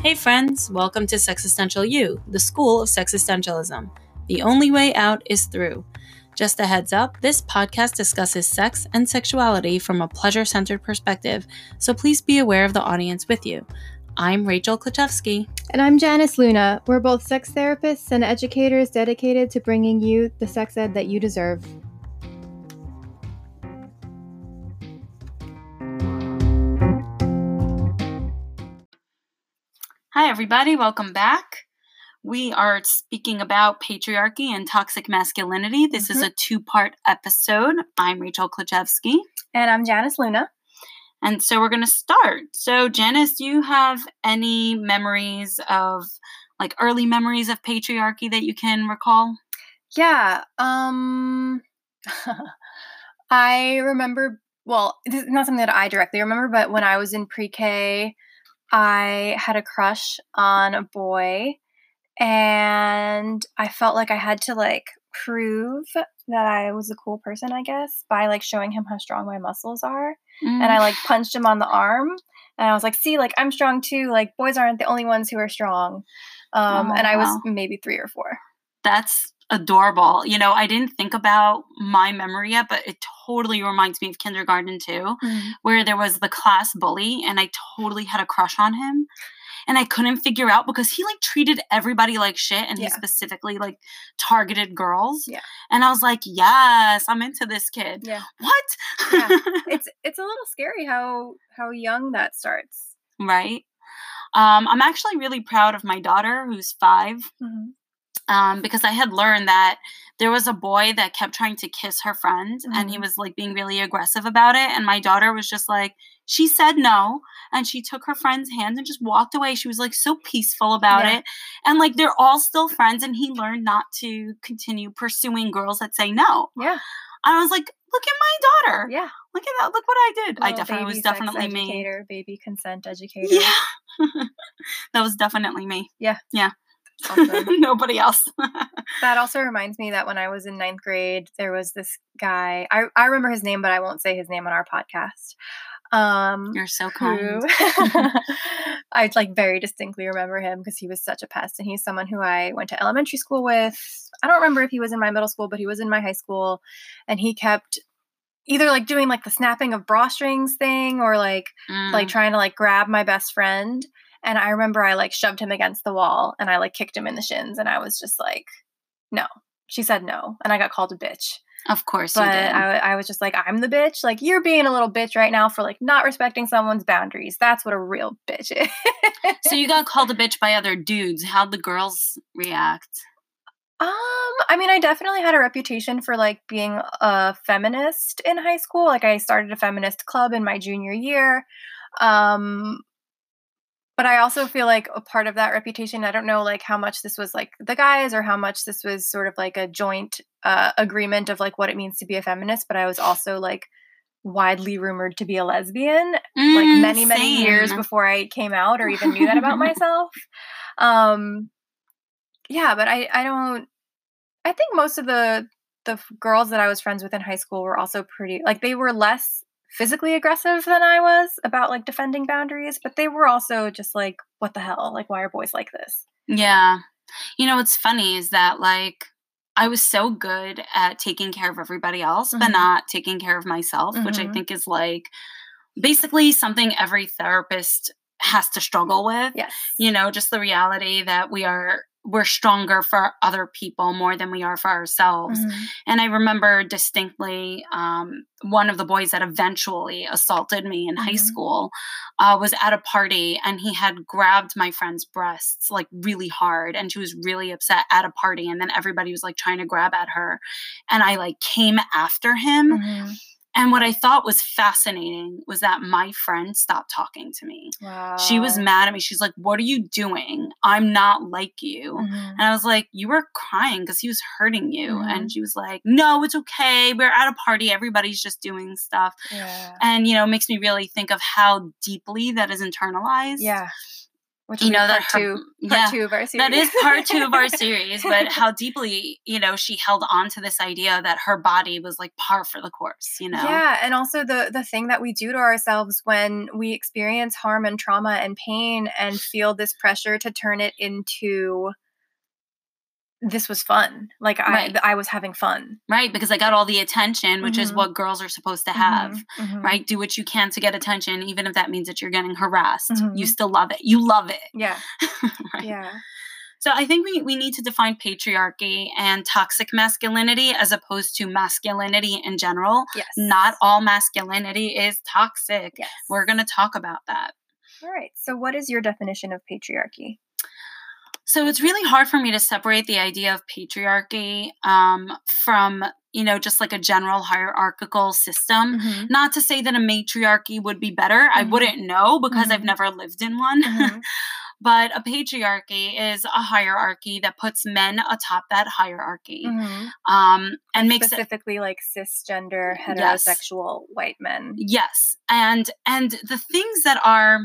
Hey, friends, welcome to Sexistential U, the school of sexistentialism. The only way out is through. Just a heads up, this podcast discusses sex and sexuality from a pleasure centered perspective, so please be aware of the audience with you. I'm Rachel Klaczewski. And I'm Janice Luna. We're both sex therapists and educators dedicated to bringing you the sex ed that you deserve. Hi, everybody. Welcome back. We are speaking about patriarchy and toxic masculinity. This is a two part episode. I'm Rachel Klaczewski. And I'm Janice Luna. And so we're going to start. So, Janice, do you have any memories of like early memories of patriarchy that you can recall? Yeah. Um I remember well, this is not something that I directly remember, but when I was in pre-K, I had a crush on a boy and I felt like I had to like prove that I was a cool person, I guess, by like showing him how strong my muscles are. Mm. And I like punched him on the arm and I was like, see, like I'm strong too. Like boys aren't the only ones who are strong. Um, oh, and I was maybe three or four. That's adorable. You know, I didn't think about my memory yet, but it totally reminds me of kindergarten too, mm-hmm. where there was the class bully and I totally had a crush on him. And I couldn't figure out because he like treated everybody like shit and yeah. he specifically like targeted girls. Yeah. And I was like, yes, I'm into this kid. Yeah. What? yeah. It's it's a little scary how how young that starts. Right. Um, I'm actually really proud of my daughter who's 5 mm-hmm um, because I had learned that there was a boy that kept trying to kiss her friend mm-hmm. and he mm-hmm. was like being really aggressive about it. And my daughter was just like, she said no. And she took her friend's hand and just walked away. She was like so peaceful about yeah. it. And like they're all still friends. And he learned not to continue pursuing girls that say no. Yeah. And I was like, look at my daughter. Yeah. Look at that. Look what I did. Little I definitely was definitely educator, me. Baby consent educator. Yeah. that was definitely me. Yeah. Yeah. Nobody else. that also reminds me that when I was in ninth grade, there was this guy. I, I remember his name, but I won't say his name on our podcast. Um, You're so kind. I like very distinctly remember him because he was such a pest, and he's someone who I went to elementary school with. I don't remember if he was in my middle school, but he was in my high school, and he kept either like doing like the snapping of bra strings thing or like mm. like trying to like grab my best friend and I remember I like shoved him against the wall and I like kicked him in the shins and I was just like, no. She said no. And I got called a bitch. Of course but I, I was just like, I'm the bitch. Like, you're being a little bitch right now for like not respecting someone's boundaries. That's what a real bitch is. so you got called a bitch by other dudes. How'd the girls react? Um, I mean, I definitely had a reputation for like being a feminist in high school. Like I started a feminist club in my junior year. Um, but I also feel like a part of that reputation, I don't know like how much this was like the guys or how much this was sort of like a joint uh, agreement of like what it means to be a feminist, but I was also like widely rumored to be a lesbian mm, like many same. many years before I came out or even knew that about myself. Um yeah, but I I don't I think most of the the girls that I was friends with in high school were also pretty like they were less physically aggressive than I was about like defending boundaries, but they were also just like, what the hell? Like, why are boys like this? Yeah. You know, what's funny is that like I was so good at taking care of everybody else, mm-hmm. but not taking care of myself, mm-hmm. which I mm-hmm. think is like basically something every therapist has to struggle with. Yes. You know, just the reality that we are we're stronger for other people more than we are for ourselves. Mm-hmm. And I remember distinctly um, one of the boys that eventually assaulted me in mm-hmm. high school uh, was at a party and he had grabbed my friend's breasts like really hard and she was really upset at a party and then everybody was like trying to grab at her and I like came after him. Mm-hmm and what I thought was fascinating was that my friend stopped talking to me. Wow. She was mad at me. She's like, What are you doing? I'm not like you. Mm-hmm. And I was like, You were crying because he was hurting you. Mm-hmm. And she was like, No, it's okay. We're at a party. Everybody's just doing stuff. Yeah. And, you know, it makes me really think of how deeply that is internalized. Yeah. Which you know that part her two, yeah two of our series. that is part two of our series but how deeply you know she held on to this idea that her body was like par for the course you know Yeah, and also the the thing that we do to ourselves when we experience harm and trauma and pain and feel this pressure to turn it into this was fun. Like I Right. I was having fun. right because i got all the attention which is Mhm. what girls are supposed to have Mhm, mhm. right do what you can to get attention even if that means that you're getting harassed you Mhm. still love it you love it Yeah. right? Yeah. so i think we, we need to define patriarchy and toxic masculinity as opposed to masculinity in general Yes. not all masculinity is toxic Yes. we're going to talk about that All right. So what is your definition of patriarchy? So it's really hard for me to separate the idea of patriarchy um, from, you know, just like a general hierarchical system. Mhm. Not to say that a matriarchy would be better. I Mhm. wouldn't know because I've Mhm. never lived in one. Mhm. but a patriarchy is a hierarchy that puts men atop that hierarchy Mhm. um, and makes it Specifically like cisgender Yes. heterosexual white men. yes and and the things that are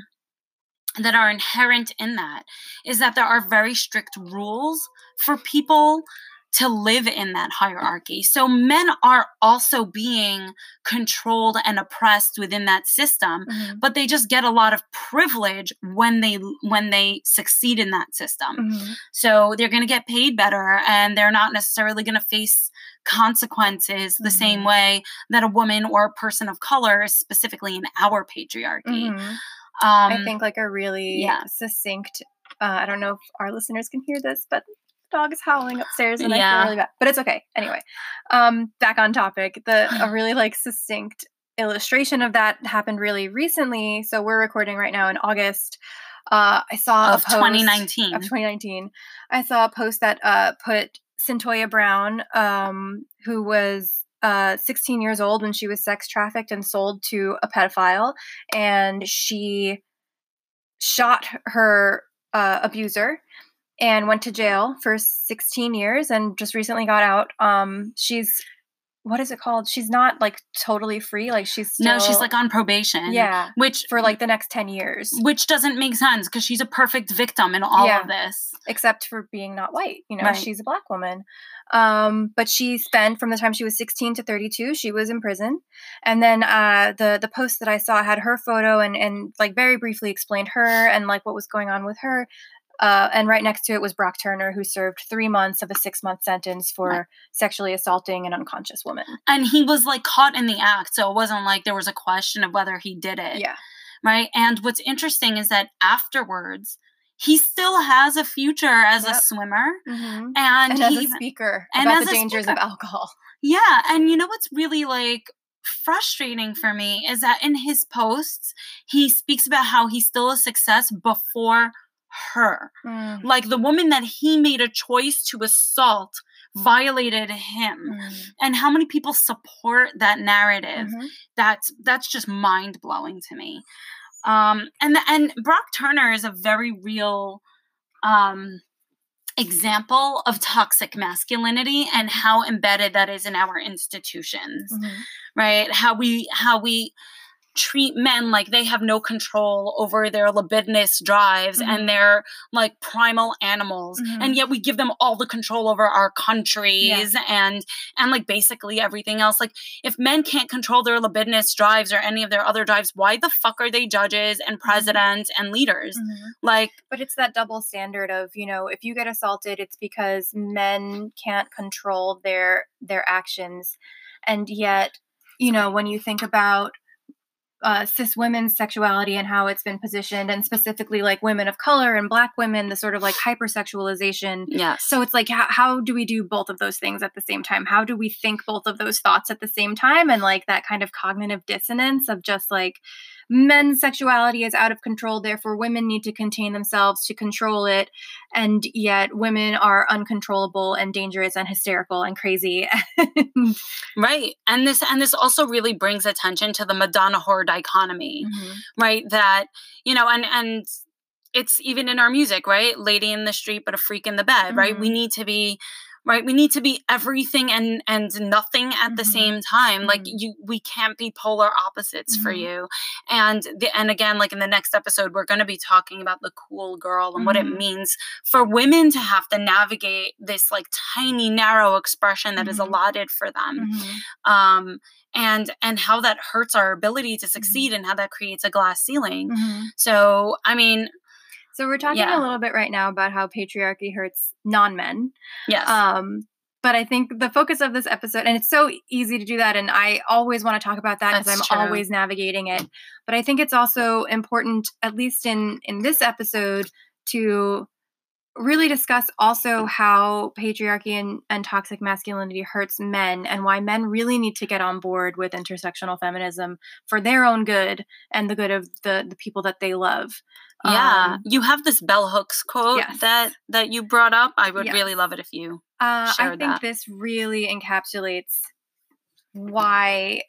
that are inherent in that is that there are very strict rules for people to live in that hierarchy so men are also being controlled and oppressed within that system Mhm. but they just get a lot of privilege when they when they succeed in that system Mhm. so they're going to get paid better and they're not necessarily going to face consequences the same Mhm. way that a woman or a person of color, specifically in our patriarchy. Um, I think like a really yeah. succinct. Uh, I don't know if our listeners can hear this, but the dog is howling upstairs, and I feel really bad. But it's okay. Anyway, um, back on topic. The a really like succinct illustration of that happened really recently. So we're recording right now in August. Uh, I saw of a post 2019. of 2019. I saw a post that uh, put Cyntoia Brown, um, who was uh, 16 years old when she was sex trafficked and sold to a pedophile, and she shot her uh, abuser and went to jail for 16 years and just recently got out. Um, she's what is it called? She's not like totally free. Like she's still, no, she's like on probation. yeah Which for like the next 10 years, which doesn't make sense because she's a perfect victim in all Yeah. of this. except for being not white. You know, Right. she's a black woman. Um, but she spent from the time she was 16 to 32, she was in prison. And then uh, the the post that I saw had her photo and and like very briefly explained her and like what was going on with her. Uh, and right next to it was Brock Turner, who served three months of a six month sentence for Right. sexually assaulting an unconscious woman. And he was like caught in the act. So it wasn't like there was a question of whether he did it. Yeah. Right. And what's interesting is that afterwards, he still has a future as a swimmer. Mm-hmm. And, And he as a speaker and about the dangers speaker. of alcohol. Yeah, and you know what's really like frustrating for me is that in his posts, he speaks about how he's still a success before her. Mm, Like the woman that he made a choice to assault violated him. mm, And how many people support that narrative? mhm. That's that's just mind-blowing to me. Um and and Brock Turner is a very real um example of toxic masculinity and how embedded that is in our institutions Mhm. right how we how we treat men like they have no control over their libidinous drives Mhm. and their like primal animals Mhm. and yet we give them all the control over our countries and and like basically everything else like if men can't control their libidinous drives or any of their other drives why the fuck are they judges and presidents and leaders Mhm. like But it's that double standard of, you know, if you get assaulted, it's because men can't control their their actions. And yet, you know, when you think about uh, cis women's sexuality and how it's been positioned, and specifically like women of color and black women, the sort of like hypersexualization. Yeah. So it's like, how, how do we do both of those things at the same time? How do we think both of those thoughts at the same time? And like that kind of cognitive dissonance of just like men's sexuality is out of control, therefore women need to contain themselves to control it. And yet women are uncontrollable and dangerous and hysterical and crazy. Right and this and this also really brings attention to the madonna whore dichotomy mm-hmm. right that you know and and it's even in our music right lady in the street but a freak in the bed right we mm-hmm. need to be right we need to be everything and and nothing at mm-hmm. the same time mm-hmm. like you we can't be polar opposites mm-hmm. for you and the and again like in the next episode we're going to be talking about the cool girl and what it mm-hmm. means for women to have to navigate this like tiny narrow expression that is mm-hmm. allotted for them mm-hmm. um and and how that hurts our ability to succeed and how that creates a glass ceiling so i mean so we're talking yeah. a little bit right now about how patriarchy hurts non-men. Yes. Um, but I think the focus of this episode, and it's so easy to do that, and I always want to talk about that because I'm true. always navigating it. But I think it's also important, at least in in this episode, to really discuss also how patriarchy and, and toxic masculinity hurts men and why men really need to get on board with intersectional feminism for their own good and the good of the, the people that they love. Yeah, um, you have this bell hooks quote yes. that that you brought up. I would yes. really love it if you uh, I think that. this really encapsulates why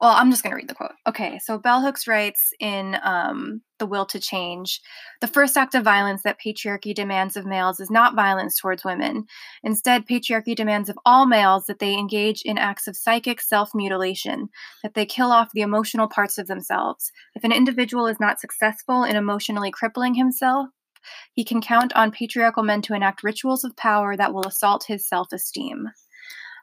well, I'm just going to read the quote. Okay, so Bell Hooks writes in um, The Will to Change The first act of violence that patriarchy demands of males is not violence towards women. Instead, patriarchy demands of all males that they engage in acts of psychic self mutilation, that they kill off the emotional parts of themselves. If an individual is not successful in emotionally crippling himself, he can count on patriarchal men to enact rituals of power that will assault his self esteem.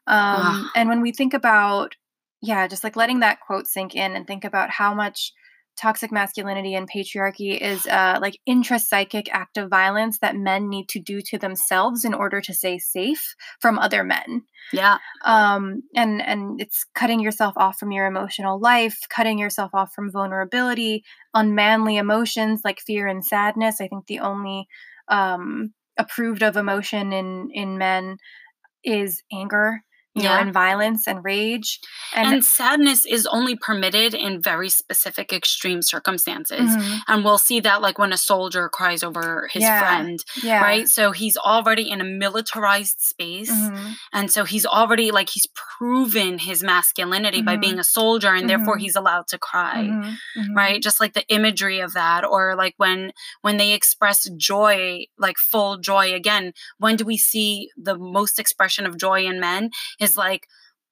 Um, and when we think about yeah, just like letting that quote sink in and think about how much toxic masculinity and patriarchy is uh, like intrapsychic act of violence that men need to do to themselves in order to stay safe from other men. Yeah. Um, and and it's cutting yourself off from your emotional life, cutting yourself off from vulnerability, unmanly emotions like fear and sadness. I think the only um, approved of emotion in in men is anger you yeah. know, and violence and rage. And, and, sadness is only permitted in very specific extreme circumstances. Mm-hmm. And we'll see that like when a soldier cries over his yeah. friend, yeah. right? So he's already in a militarized space. Mm-hmm. And so he's already like he's proven his masculinity mm-hmm. by being a soldier and therefore mm-hmm. he's allowed to cry. Mm-hmm. Mm-hmm. Right? Just like the imagery of that or like when when they express joy, like full joy again, when do we see the most expression of joy in men? Is like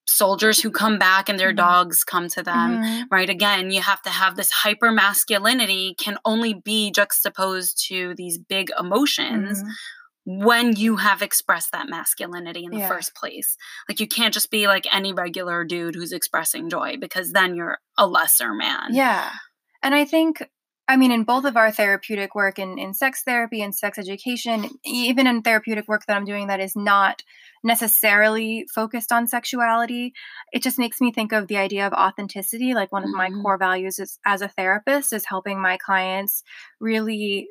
soldiers who come back and their mm-hmm. dogs come to them mm-hmm. right again you have to have this hyper masculinity can only be juxtaposed to these big emotions mm-hmm. when you have expressed that masculinity in the yeah. first place like you can't just be like any regular dude who's expressing joy because then you're a lesser man yeah and i think I mean, in both of our therapeutic work in, in sex therapy and sex education, even in therapeutic work that I'm doing that is not necessarily focused on sexuality, it just makes me think of the idea of authenticity. Like one of mm-hmm. my core values is, as a therapist is helping my clients really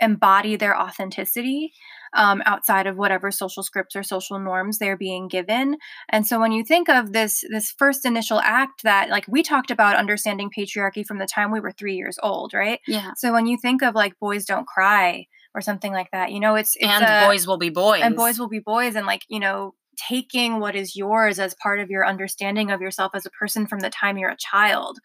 embody their authenticity um, outside of whatever social scripts or social norms they're being given. And so when you think of this this first initial act that like we talked about understanding patriarchy from the time we were three years old right? Yeah. So when you think of like boys don't cry or something like that you know it's, it's and a, boys will be boys. and boys will be boys and like you know taking what is yours as part of your understanding of yourself as a person from the time you're a child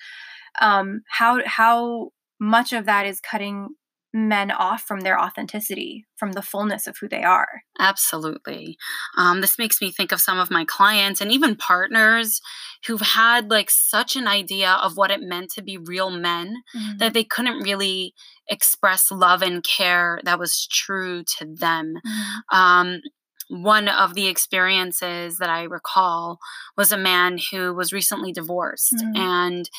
um how how much of that is cutting men off from their authenticity, from the fullness of who they are. Absolutely. Um, this makes me think of some of my clients and even partners who've had like such an idea of what it meant to be real men mm-hmm. that they couldn't really express love and care that was true to them. Mm-hmm. Um, one of the experiences that I recall was a man who was recently divorced mm-hmm. and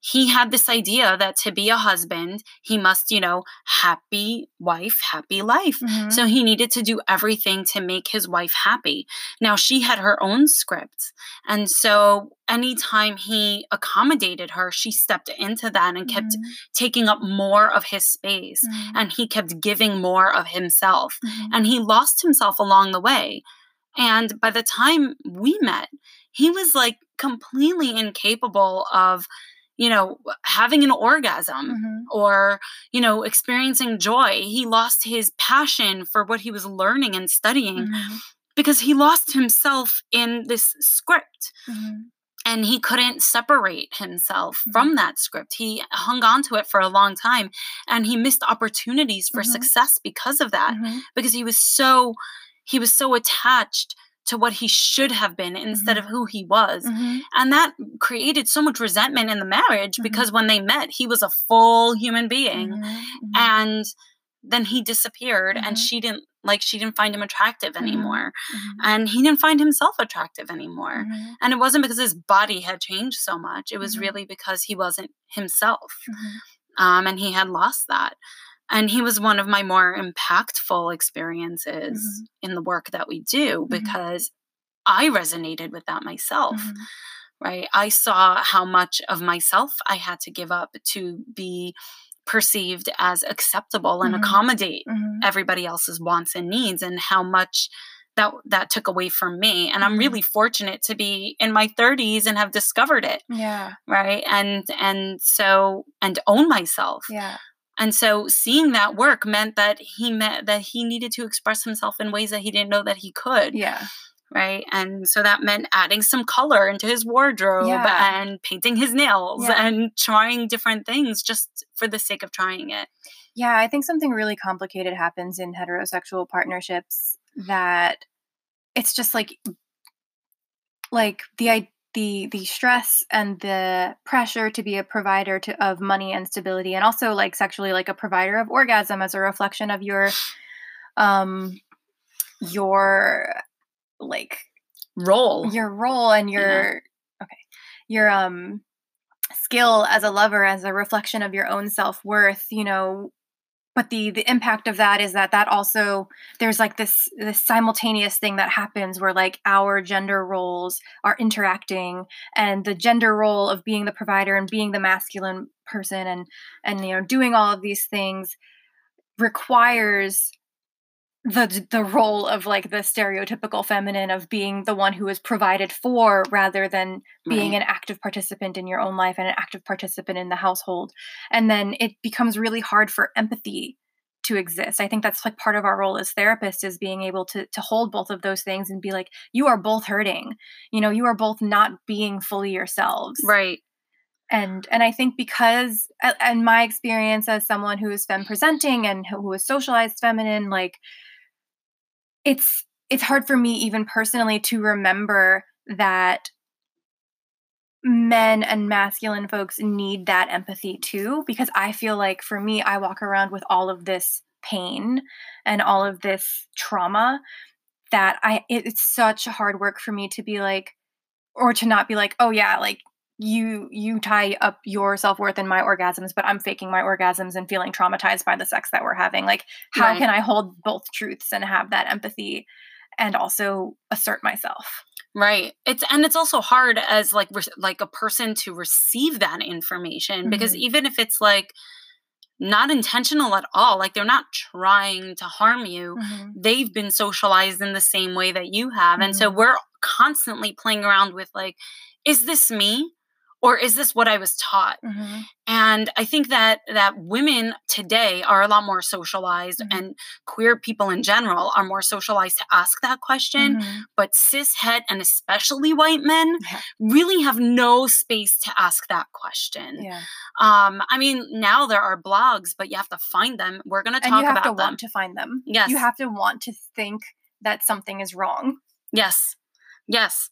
he had this idea that to be a husband, he must, you know, happy wife, happy life. Mm-hmm. So he needed to do everything to make his wife happy. Now, she had her own script. And so anytime he accommodated her, she stepped into that and kept mm-hmm. taking up more of his space. Mm-hmm. And he kept giving more of himself. Mm-hmm. And he lost himself along the way. And by the time we met, he was like completely incapable of you know, having an orgasm mm-hmm. or, you know, experiencing joy. He lost his passion for what he was learning and studying mm-hmm. because he lost himself in this script. Mm-hmm. And he couldn't separate himself mm-hmm. from that script. He hung on to it for a long time and he missed opportunities for mm-hmm. success because of that, mm-hmm. because he was so he was so attached to what he should have been instead Mhm. of who he was. Mhm. And that created so much resentment in the marriage Mhm. because when they met, he was a full human being. Mhm. Mhm. And then he disappeared and Mhm. she didn't like she didn't find him attractive anymore. And he didn't find himself attractive anymore. And it wasn't because his body had changed so much. It was really because he wasn't himself. Um, and he had lost that. And he was one of my more impactful experiences Mhm. in the work that we do Mhm. because I resonated with that myself, Mhm. right? I saw how much of myself I had to give up to be perceived as acceptable and Mhm. accommodate Mhm. everybody else's wants and needs and how much that that took away from me and i'm really fortunate to be in my 30s and have discovered it Yeah. right and and so and own myself Yeah. And so seeing that work meant that he meant that he needed to express himself in ways that he didn't know that he could Yeah. right and so that meant adding some color into his wardrobe Yeah. and painting his nails Yeah. and trying different things just for the sake of trying it Yeah, I think something really complicated happens in heterosexual partnerships that it's just like like the i- the the stress and the pressure to be a provider to of money and stability and also like sexually like a provider of orgasm as a reflection of your um your like role. your role and your okay your um skill as a lover as a reflection of your own self-worth you know but the the impact of that is that that also there's like this this simultaneous thing that happens where like our gender roles are interacting and the gender role of being the provider and being the masculine person and and you know doing all of these things requires the the role of like the stereotypical feminine of being the one who is provided for rather than being Right. an active participant in your own life and an active participant in the household. And then it becomes really hard for empathy to exist. I think that's like part of our role as therapists is being able to to hold both of those things and be like you are both hurting. You know you are both not being fully yourselves. Right. And and i think because and my experience as someone who is femme presenting and who is socialized feminine like it's it's hard for me even personally to remember that men and masculine folks need that empathy too because i feel like for me i walk around with all of this pain and all of this trauma that i it, it's such hard work for me to be like or to not be like oh yeah like you you tie up your self-worth in my orgasms but i'm faking my orgasms and feeling traumatized by the sex that we're having like how Right. can i hold both truths and have that empathy and also assert myself Right. It's and it's also hard as like re- like a person to receive that information because Mhm. even if it's like not intentional at all, like they're not trying to harm you, they've been socialized in the same way that you have. And so we're constantly playing around with like is this me or is this what I was taught? Mhm. And I think that that women today are a lot more socialized Mhm. and queer people in general are more socialized to ask that question Mhm. but cis het and especially white men Yeah. really have no space to ask that question. yeah Um, I mean, now there are blogs, but you have to find them. We're going to talk you have to them. want to find them Yes. you have to want to think that something is wrong Yes. Yes.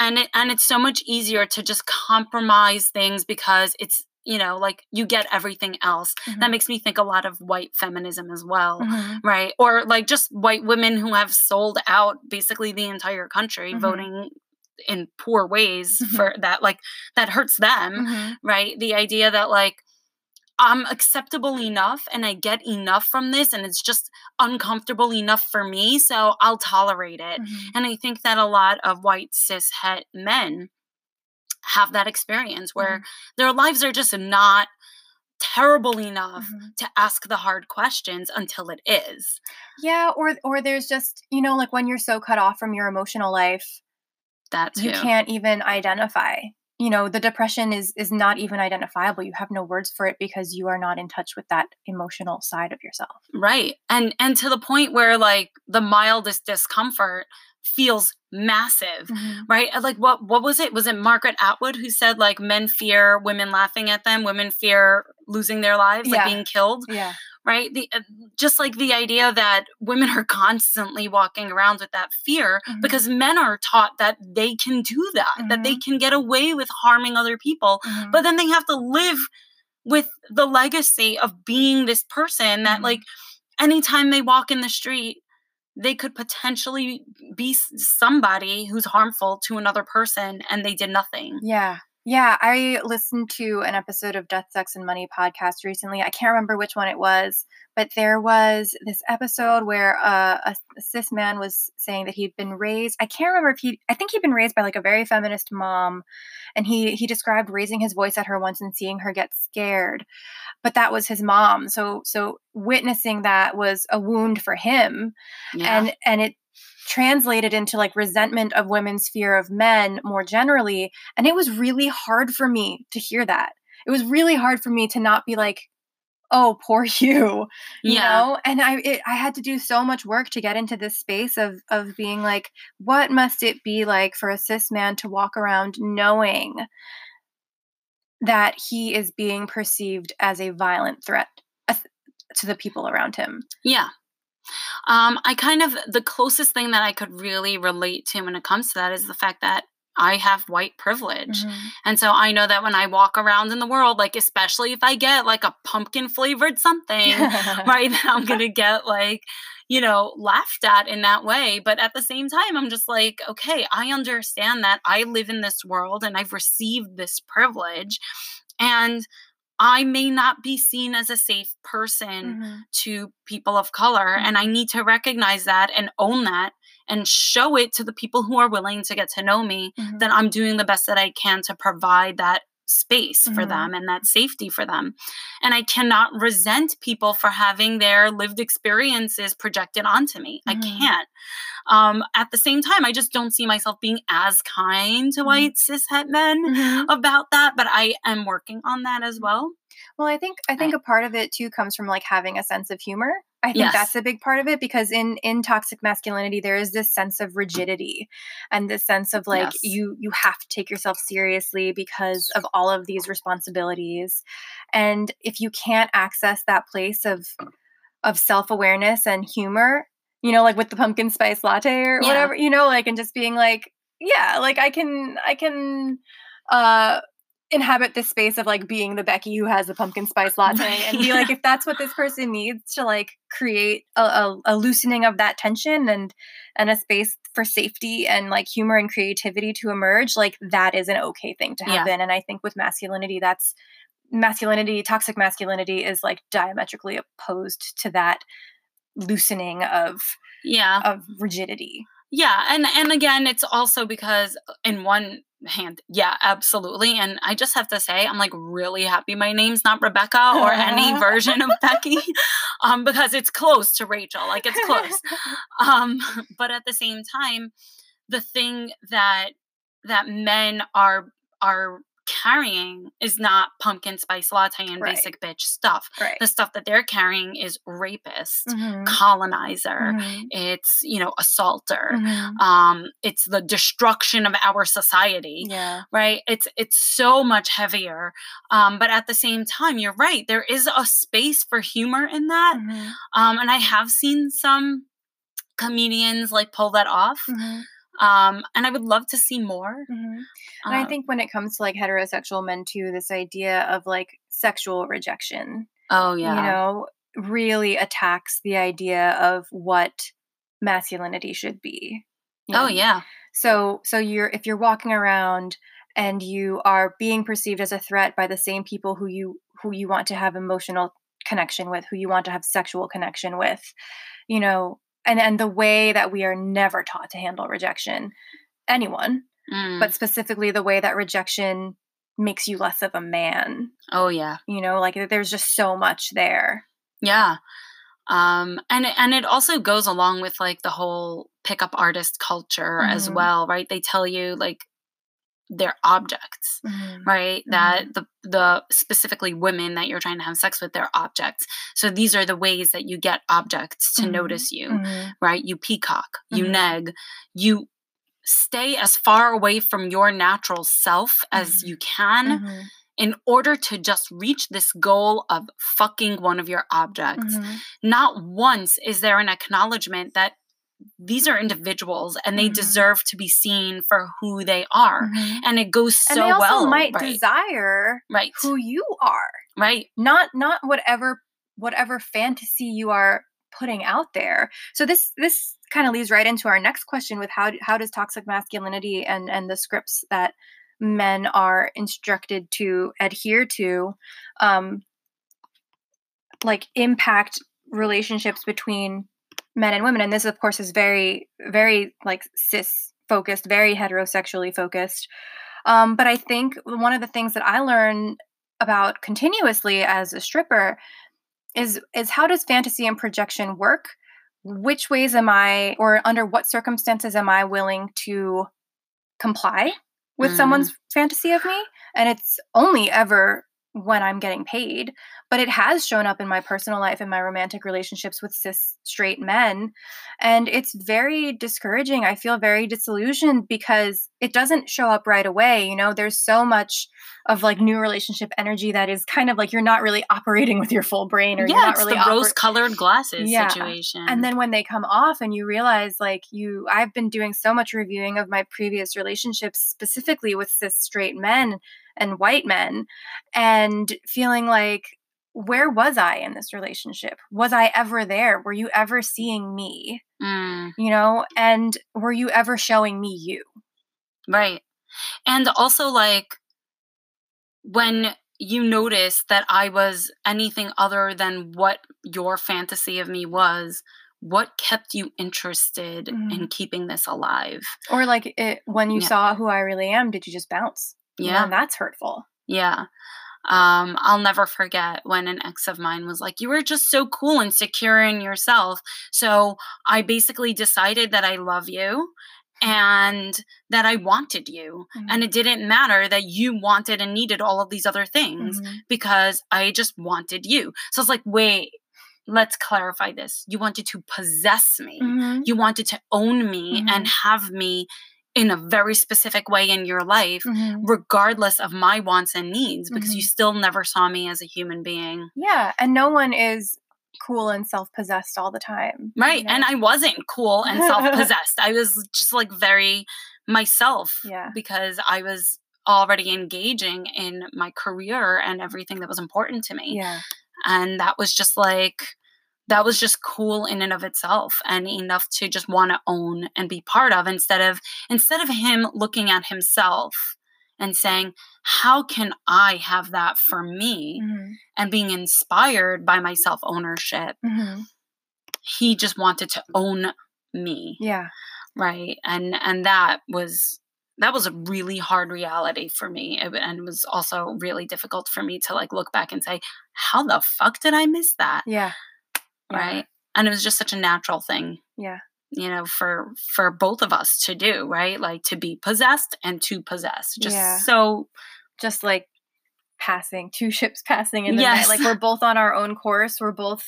And it and it's so much easier to just compromise things because it's, you know, like you get everything else. That makes me think a lot of white feminism as well. Mhm. Right. Or like just white women who have sold out basically the entire country Mhm. voting in poor ways Mhm. for that like that hurts them, Mhm. right? The idea that like I'm acceptable enough and I get enough from this and it's just uncomfortable enough for me, so I'll tolerate it. Mhm. And I think that a lot of white cis het men have that experience where Mm-hmm. their lives are just not terrible enough Mhm. to ask the hard questions until it is. yeah or or there's just you know like when you're so cut off from your emotional life That too. you can't even identify you know the depression is is not even identifiable you have no words for it because you are not in touch with that emotional side of yourself Right. And and to the point where like the mildest discomfort feels massive. Mm-hmm. Right? Like what what was it? Was it Margaret Atwood who said like men fear women laughing at them, women fear losing their lives, like being killed? yeah right the uh, just like the idea that women are constantly walking around with that fear mm-hmm. because men are taught that they can do that mm-hmm. that they mm-hmm. can get away with harming other people mm-hmm. but then they have to live with the legacy of being this person that like mm-hmm. anytime they walk in the street they could potentially be somebody who's harmful to another person and they did nothing yeah yeah, I listened to an episode of Death, Sex, and Money podcast recently. I can't remember which one it was, but there was this episode where uh, a, a cis man was saying that he'd been raised. I can't remember if he. I think he'd been raised by like a very feminist mom, and he he described raising his voice at her once and seeing her get scared, but that was his mom. So so witnessing that was a wound for him, yeah. and and it translated into like resentment of women's fear of men more generally. And it was really hard for me to hear that. It was really hard for me to not be like, oh poor you you yeah. know and i it, i had to do so much work to get into this space of of being like what must it be like for a cis man to walk around knowing that he is being perceived as a violent threat to the people around him yeah um, I kind of, the closest thing that I could really relate to when it comes to that is the fact that I have white privilege. Mm-hmm. And so I know that when I walk around in the world, like, especially if I get like a pumpkin flavored something, right, that I'm going to get like, you know, laughed at in that way. But at the same time, I'm just like, okay, I understand that I live in this world and I've received this privilege. And I may not be seen as a safe person mm-hmm. to people of color. Mm-hmm. And I mm-hmm. need to recognize that and own that and show it to the people who are willing to get to know me mm-hmm. that I'm doing the best that I can to provide that space mm-hmm. for them and that safety for them. And I cannot resent people for having their lived experiences projected onto me. Mm-hmm. I can't. Um, at the same time, I just don't see myself being as kind to mm-hmm. white cishet men mm-hmm. about that, but I am working on that as well. Well, I think I think a part of it too comes from like having a sense of humor. I think yes. that's a big part of it because in in toxic masculinity there is this sense of rigidity and this sense of like yes. you you have to take yourself seriously because of all of these responsibilities. And if you can't access that place of of self-awareness and humor, you know, like with the pumpkin spice latte or yeah. whatever, you know, like and just being like, yeah, like I can I can uh inhabit this space of like being the Becky who has the pumpkin spice latte and be like, if that's what this person needs to like create a, a, a, loosening of that tension and and a space for safety and like humor and creativity to emerge, like that is an okay thing to happen. Yeah. And I think with masculinity, that's masculinity, toxic masculinity is like diametrically opposed to that loosening of yeah of rigidity. Yeah, and and again, it's also because in one hand. Yeah, absolutely. And I just have to say, I'm like really happy my name's not Rebecca or any version of Becky, um, because it's close to Rachel. Like it's close. Um, but at the same time, the thing that that men are are carrying is not pumpkin spice latte and right. basic bitch stuff. Right. The stuff that they're carrying is rapist, mm-hmm. colonizer, mm-hmm. it's, you know, assaulter. Mm-hmm. Um, it's the destruction of our society. Yeah. Right? It's it's so much heavier. Um, but at the same time, you're right. There is a space for humor in that. Mm-hmm. Um, and I have seen some comedians like pull that off. Um, and I would love to see more. Mm-hmm. And um, I think when it comes to like heterosexual men too, this idea of like sexual rejection. Oh yeah. You know, really attacks the idea of what masculinity should be. You oh, know? Oh yeah. So so you're if you're walking around and you are being perceived as a threat by the same people who you who you want to have emotional connection with, who you want to have sexual connection with, you know, and and the way that we are never taught to handle rejection anyone mm. but specifically the way that rejection makes you less of a man. Oh yeah. You know like there's just so much there. Yeah. Um and and it also goes along with like the whole pickup artist culture mm-hmm. as well right? They tell you like they're objects mm-hmm. right mm-hmm. that the the specifically women that you're trying to have sex with they're objects so these are the ways that you get objects to mm-hmm. notice you mm-hmm. right you peacock you mm-hmm. neg you stay as far away from your natural self as mm-hmm. you can in order to just reach this goal of fucking one of your objects. Mhm. Not once is there an acknowledgement that these are individuals and they Mhm. deserve to be seen for who they are. Mhm. And it goes so and they also well. might right, desire right, who you are, right. not not whatever whatever fantasy you are putting out there. So this this kind of leads right into our next question with how how does toxic masculinity and and the scripts that men are instructed to adhere to um like impact relationships between men and women and this of course is very very like cis focused very heterosexually focused. Um, but i think one of the things that i learn about continuously as a stripper is is how does fantasy and projection work? Which ways am i or under what circumstances am i willing to comply with Mm. someone's fantasy of me? And it's only ever when i'm getting paid but it has shown up in my personal life and my romantic relationships with cis straight men and it's very discouraging. I feel very disillusioned because it doesn't show up right away you know? There's so much of like new relationship energy that is kind of like you're not really operating with your full brain or you're yeah, not it's really the oper- rose-colored glasses Yeah. situation. and then when they come off and you realize like you i've been doing so much reviewing of my previous relationships specifically with cis straight men and white men and feeling like where was i in this relationship was i ever there were you ever seeing me Mm, you know and were you ever showing me you right. And also, like, when you noticed that I was anything other than what your fantasy of me was, what kept you interested in Mhm. keeping this alive? or like it, when you Yeah. saw who i really am did you just bounce Yeah. and that's hurtful Yeah. Um, I'll never forget when an ex of mine was like, You were just so cool and secure in yourself. So I basically decided that I love you and that I wanted you. And it didn't matter that you wanted and needed all of these other things Mhm. because I just wanted you. So it's like, wait, let's clarify this. You wanted to possess me, Mhm. you wanted to own me and Mhm. have me in a very specific way in your life Mhm. regardless of my wants and needs because you Mhm. still never saw me as a human being. Yeah, and no one is cool and self-possessed all the time. you Right. And? I wasn't cool and self possessed. I was just like very myself Yeah. because I was already engaging in my career and everything that was important to me. yeah. And that was just like, that was just cool in and of itself and enough to just want to own and be part of instead of instead of him looking at himself and saying how can i have that for me Mhm. and being inspired by my self ownership Mhm. he just wanted to own me Yeah. right and and that was that was a really hard reality for me It- and it was also really difficult for me to like look back and say how the fuck did i miss that Yeah. Yeah. right and it was just such a natural thing Yeah. You know for for both of us to do right like to be possessed and to possess just Yeah. so Just like passing, two ships passing in the Yes. night. Like we're both on our own course. We're both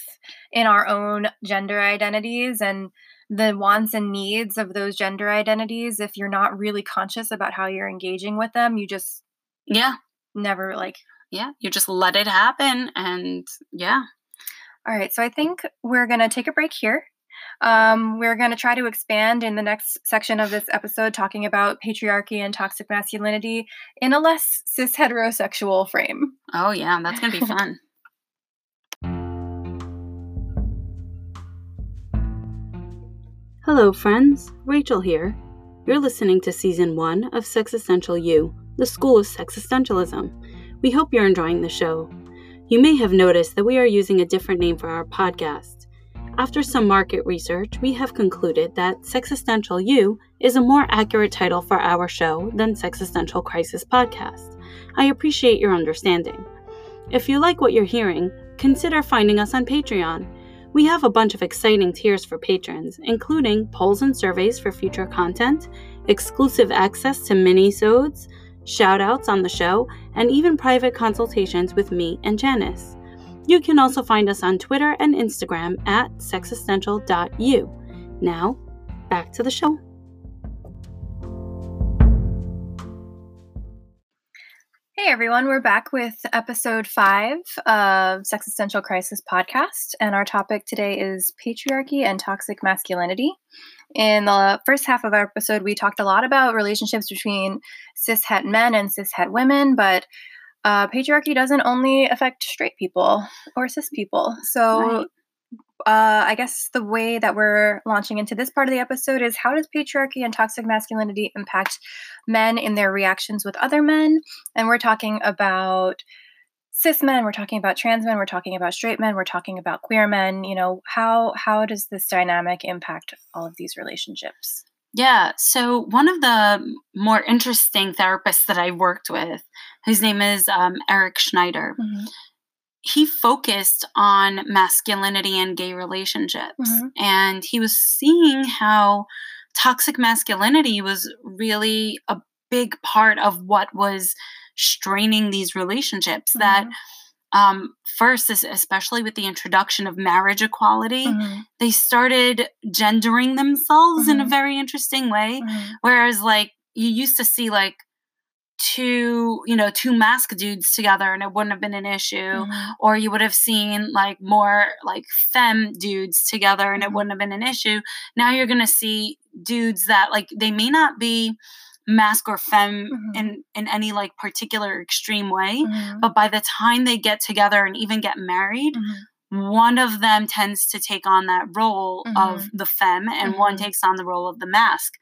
in our own gender identities and the wants and needs of those gender identities. If you're not really conscious about how you're engaging with them, you just yeah never like yeah you just let it happen and yeah All right, so I think we're going to take a break here. Um, we're going to try to expand in the next section of this episode, talking about patriarchy and toxic masculinity in a less cis heterosexual frame. oh yeah that's gonna be fun Hello, friends. Rachel here. You're listening to season one of Sexistential U, the School of Sexistentialism. We hope you're enjoying the show. You may have noticed that we are using a different name for our podcast. After some market research, we have concluded that Sexistential U is a more accurate title for our show than Sexistential Crisis Podcast. I appreciate your understanding. If you like what you're hearing, consider finding us on Patreon. We have a bunch of exciting tiers for patrons, including polls and surveys for future content, exclusive access to mini-sodes, shoutouts on the show, and even private consultations with me and Janice. You can also find us on Twitter and Instagram at sexessential.u. Now, back to the show. Hey everyone, we're back with episode five of Existential Crisis podcast, and our topic today is patriarchy and toxic masculinity. In the first half of our episode, we talked a lot about relationships between cis het men and cis het women, but uh, patriarchy doesn't only affect straight people or cis people. So right uh, I guess the way that we're launching into this part of the episode is how does patriarchy and toxic masculinity impact men in their reactions with other men? And we're talking about cis men, we're talking about trans men, we're talking about straight men, we're talking about queer men. You know, how how does this dynamic impact all of these relationships? Yeah. So one of the more interesting therapists that I worked with, whose name is um, Eric Schneider. Mm-hmm he focused on masculinity and gay relationships. Mm-hmm. And he was seeing how toxic masculinity was really a big part of what was straining these relationships. Mm-hmm. That um, first, especially with the introduction of marriage equality, mm-hmm. they started gendering themselves in a mm-hmm. very interesting way. Mm-hmm. Whereas, like, you used to see, like, two you know two masc dudes together and it wouldn't have been an issue mm-hmm. or you would have seen like more like femme dudes together and it mm-hmm. wouldn't have been an issue now you're gonna see dudes that like they may not be masc or femme mm-hmm. in in any like particular extreme way mm-hmm. but by the time they get together and even get married mm-hmm. one of them tends to take on that role of mm-hmm. the femme and one takes on the role of the masc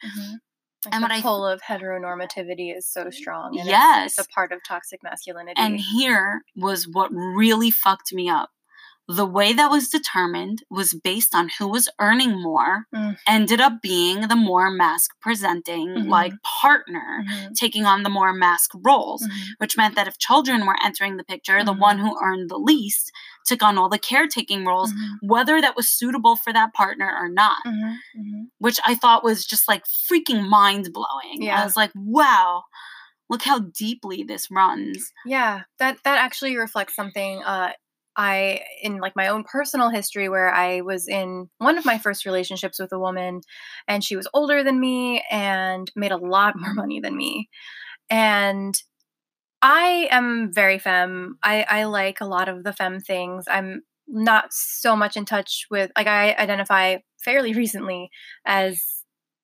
like and the what pull I, of heteronormativity is so strong. yes, it's, it's a part of toxic masculinity. And here was what really fucked me up the way that was determined was based on who was earning more mm. ended up being the more masc presenting mm-hmm. like partner mm-hmm. taking on the more masc roles mm-hmm. which meant that if children were entering the picture the one mm-hmm. who earned the least took on all the caretaking roles mm-hmm. whether that was suitable for that partner or not mm-hmm. which i thought was just like freaking mind blowing yeah. i was like wow look how deeply this runs yeah that that actually reflects something uh I, in like my own personal history, where I was in one of my first relationships with a woman, and she was older than me and made a lot more money than me. And I am very femme. I, I like a lot of the femme things. I'm not so much in touch with, like, I identify fairly recently as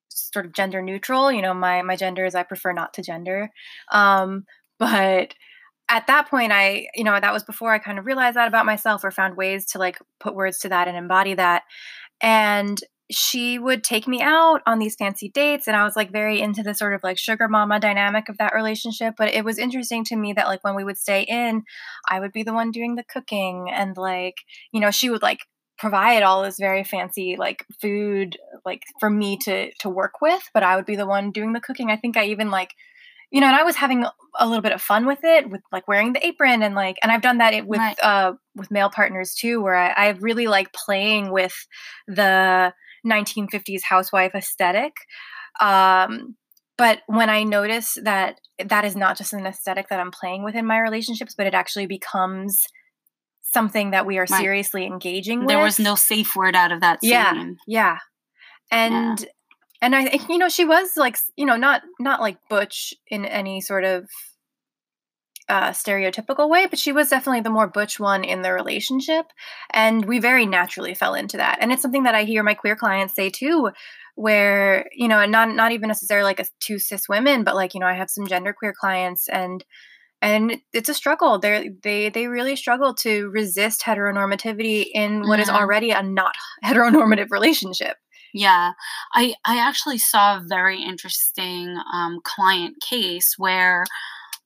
sort of gender neutral. You know, my, my gender is I prefer not to gender. Um, but at that point i you know that was before i kind of realized that about myself or found ways to like put words to that and embody that. And she would take me out on these fancy dates and i was like very into the sort of like sugar mama dynamic of that relationship but it was interesting to me that like when we would stay in i would be the one doing the cooking and like you know she would like provide all this very fancy like food like for me to to work with but i would be the one doing the cooking. I think i even like you know, and I was having a little bit of fun with it, with like wearing the apron and like, and I've done that with right. uh with male partners too, where I, I really like playing with the 1950s housewife aesthetic. Um, but when I notice that that is not just an aesthetic that I'm playing with in my relationships, but it actually becomes something that we are right. seriously engaging with. There was no safe word out of that scene. Yeah, yeah. And yeah and I think you know she was like you know not not like butch in any sort of uh, stereotypical way, but she was definitely the more butch one in the relationship, and we very naturally fell into that. And it's something that I hear my queer clients say too, where you know, and not not even necessarily like a two cis women, but like you know, I have some gender queer clients and and it's a struggle they they they really struggle to resist heteronormativity in what is mm-hmm. already a not heteronormative relationship yeah, I I actually saw a very interesting um, client case where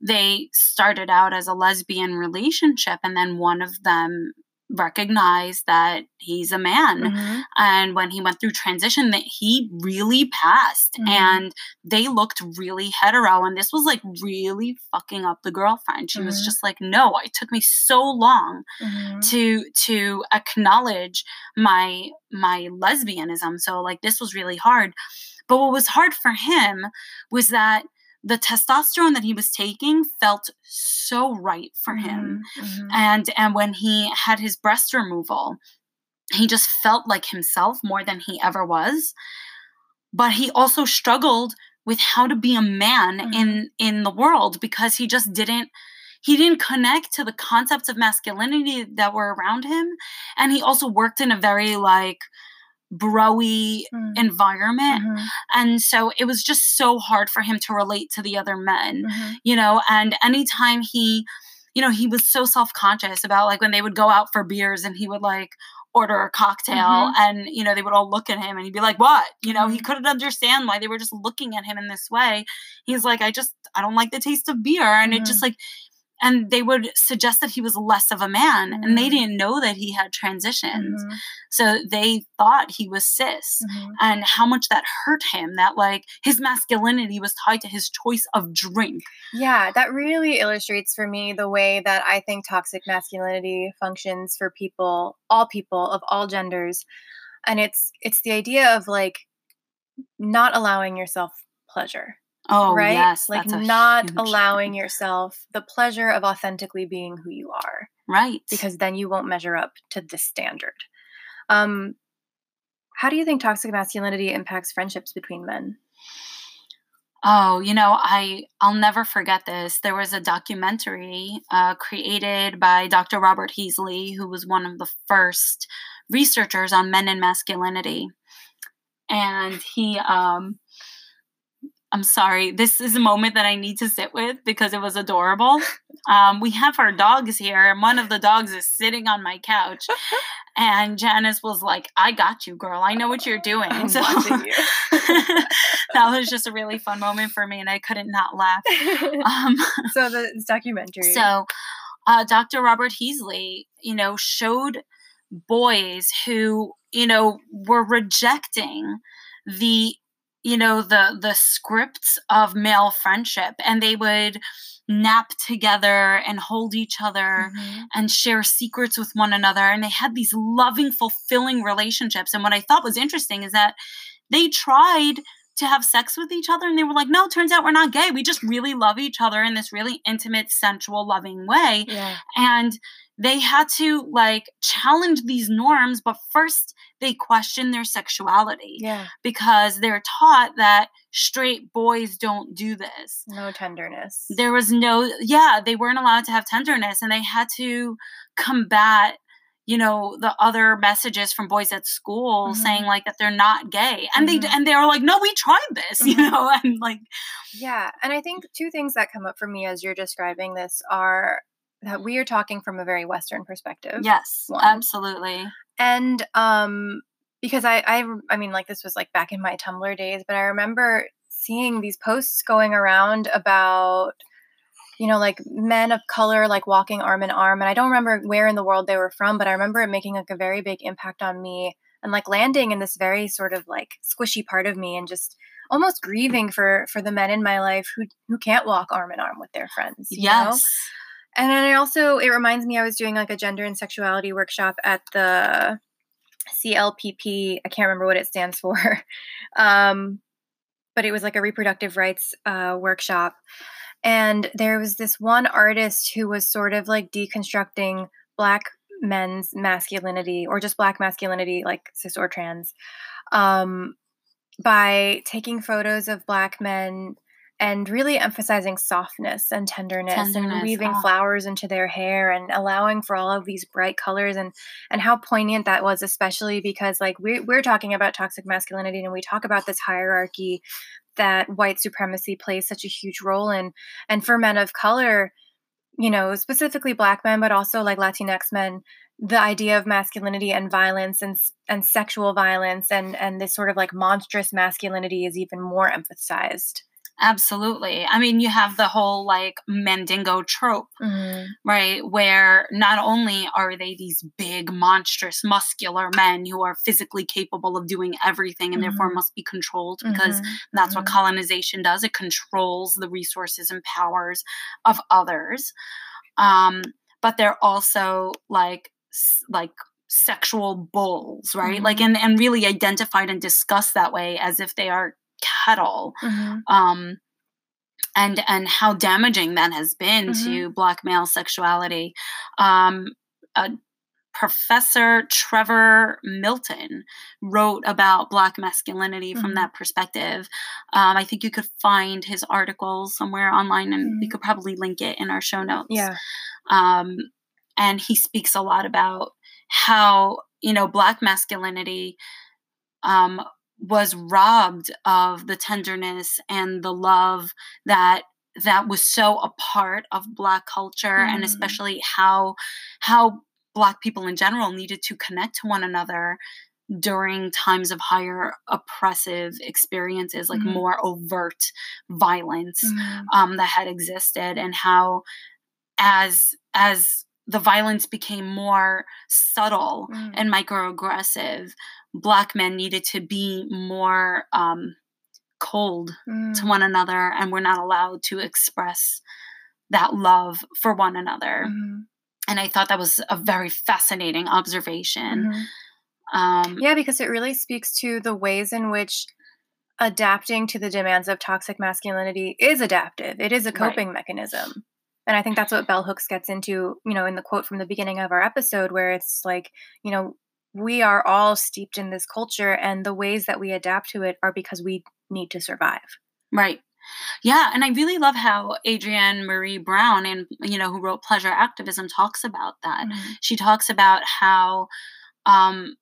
they started out as a lesbian relationship, and then one of them recognized that he's a man mm-hmm. and when he went through transition that he really passed mm-hmm. and they looked really hetero and this was like really fucking up the girlfriend she mm-hmm. was just like no it took me so long mm-hmm. to to acknowledge my my lesbianism so like this was really hard but what was hard for him was that the testosterone that he was taking felt so right for him mm-hmm, mm-hmm. and and when he had his breast removal he just felt like himself more than he ever was but he also struggled with how to be a man mm-hmm. in in the world because he just didn't he didn't connect to the concepts of masculinity that were around him and he also worked in a very like broy mm. environment mm-hmm. and so it was just so hard for him to relate to the other men mm-hmm. you know and anytime he you know he was so self-conscious about like when they would go out for beers and he would like order a cocktail mm-hmm. and you know they would all look at him and he'd be like what you know he mm-hmm. couldn't understand why they were just looking at him in this way he's like i just i don't like the taste of beer and it just mm-hmm. like and they would suggest that he was less of a man mm-hmm. and they mm-hmm. didn't know that he had transitions mm-hmm. so they thought he was cis mm-hmm. and how much that hurt him that like his masculinity was tied to his choice of drink yeah that really illustrates for me the way that i think toxic masculinity functions for people all people of all genders and it's it's the idea of like not allowing yourself pleasure Oh, right? yes. Like not allowing yourself the pleasure of authentically being who you are. Right. Because then you won't measure up to this standard. Um, how do you think toxic masculinity impacts friendships between men? Oh, you know, I I'll never forget this. There was a documentary uh, created by Dr. Robert Heasley, who was one of the first researchers on men and masculinity, and he um, I'm sorry. This is a moment that I need to sit with because it was adorable. Um, we have our dogs here, and one of the dogs is sitting on my couch. And Janice was like, I got you, girl. I know what you're doing. I'm so you. that was just a really fun moment for me, and I couldn't not laugh. Um, so, the documentary. So, uh, Dr. Robert Heasley, you know, showed boys who, you know, were rejecting the you know the the scripts of male friendship and they would nap together and hold each other mm-hmm. and share secrets with one another and they had these loving fulfilling relationships and what i thought was interesting is that they tried to have sex with each other and they were like no turns out we're not gay. We just really love each other in this really intimate sensual loving way. Yeah. and they had to like challenge these norms but first they question their sexuality yeah. because they're taught that straight boys don't do this. No tenderness. There was no yeah they weren't allowed to have tenderness and they had to combat you know the other messages from boys at school mm-hmm. saying like that they're not gay and mm-hmm. they and they were like no we tried this you mm-hmm. know and like yeah and i think two things that come up for me as you're describing this are that we are talking from a very western perspective yes one. absolutely and um because I, I i mean like this was like back in my tumblr days but i remember seeing these posts going around about you know like men of color like walking arm in arm and i don't remember where in the world they were from but i remember it making like a very big impact on me and like landing in this very sort of like squishy part of me and just almost grieving for for the men in my life who who can't walk arm in arm with their friends yes know? And then I also, it reminds me, I was doing like a gender and sexuality workshop at the CLPP. I can't remember what it stands for. um, but it was like a reproductive rights uh, workshop. And there was this one artist who was sort of like deconstructing Black men's masculinity or just Black masculinity, like cis or trans, um, by taking photos of Black men and really emphasizing softness and tenderness, tenderness. and weaving oh. flowers into their hair and allowing for all of these bright colors and and how poignant that was especially because like we're, we're talking about toxic masculinity and we talk about this hierarchy that white supremacy plays such a huge role in and for men of color you know specifically black men but also like latinx men the idea of masculinity and violence and and sexual violence and and this sort of like monstrous masculinity is even more emphasized Absolutely. I mean, you have the whole like Mandingo trope, mm-hmm. right? Where not only are they these big, monstrous, muscular men who are physically capable of doing everything and mm-hmm. therefore must be controlled because mm-hmm. that's what mm-hmm. colonization does it controls the resources and powers of others. Um, but they're also like, like, sexual bulls right like mm-hmm. and and really identified and discussed that way as if they are cattle mm-hmm. um, and and how damaging that has been mm-hmm. to black male sexuality um, a Professor Trevor Milton wrote about Black masculinity mm-hmm. from that perspective. Um, I think you could find his article somewhere online, and mm-hmm. we could probably link it in our show notes. Yeah. Um, and he speaks a lot about how you know Black masculinity um, was robbed of the tenderness and the love that that was so a part of black culture mm. and especially how how black people in general needed to connect to one another during times of higher oppressive experiences like mm. more overt violence mm. um, that had existed and how as as the violence became more subtle mm. and microaggressive black men needed to be more um, cold mm. to one another and we're not allowed to express that love for one another mm-hmm. and i thought that was a very fascinating observation mm-hmm. um, yeah because it really speaks to the ways in which adapting to the demands of toxic masculinity is adaptive it is a coping right. mechanism and i think that's what bell hooks gets into you know in the quote from the beginning of our episode where it's like you know we are all steeped in this culture and the ways that we adapt to it are because we need to survive right yeah and i really love how adrienne maree brown and you know who wrote pleasure activism talks about that mm-hmm. she talks about how um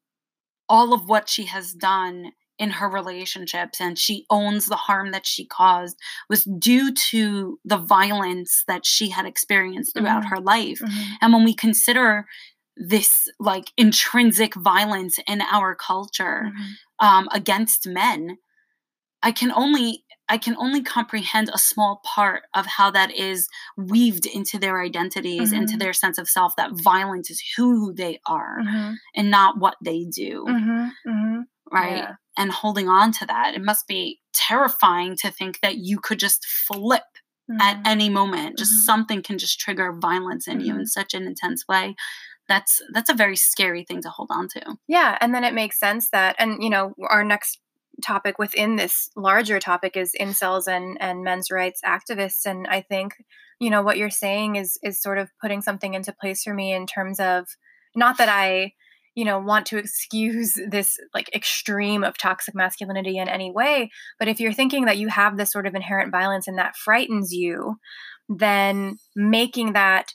all of what she has done in her relationships and she owns the harm that she caused was due to the violence that she had experienced throughout mm-hmm. her life mm-hmm. and when we consider this like intrinsic violence in our culture mm-hmm. um, against men i can only i can only comprehend a small part of how that is weaved into their identities mm-hmm. into their sense of self that violence is who they are mm-hmm. and not what they do mm-hmm. Mm-hmm. right yeah. and holding on to that it must be terrifying to think that you could just flip at mm-hmm. any moment just something can just trigger violence in you in such an intense way that's that's a very scary thing to hold on to. Yeah, and then it makes sense that and you know, our next topic within this larger topic is incels and and men's rights activists and I think you know what you're saying is is sort of putting something into place for me in terms of not that I you know want to excuse this like extreme of toxic masculinity in any way but if you're thinking that you have this sort of inherent violence and that frightens you then making that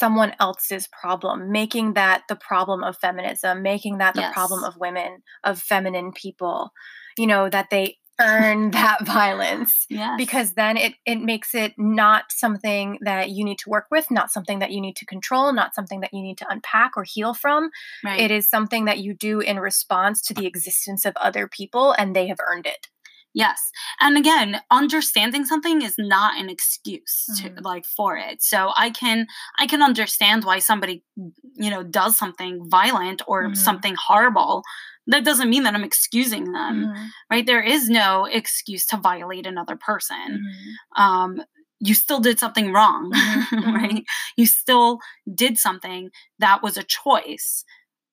someone else's problem, making that the problem of feminism, making that the yes. problem of women, of feminine people, you know, that they earn that violence yes. because then it it makes it not something that you need to work with not something that you need to control not something that you need to unpack or heal from right. it is something that you do in response to the existence of other people and they have earned it Yes. And again, understanding something is not an excuse mm-hmm. to like for it. So I can I can understand why somebody you know does something violent or mm-hmm. something horrible. That doesn't mean that I'm excusing them. Mm-hmm. Right? There is no excuse to violate another person. Mm-hmm. Um you still did something wrong, mm-hmm. Mm-hmm. right? You still did something that was a choice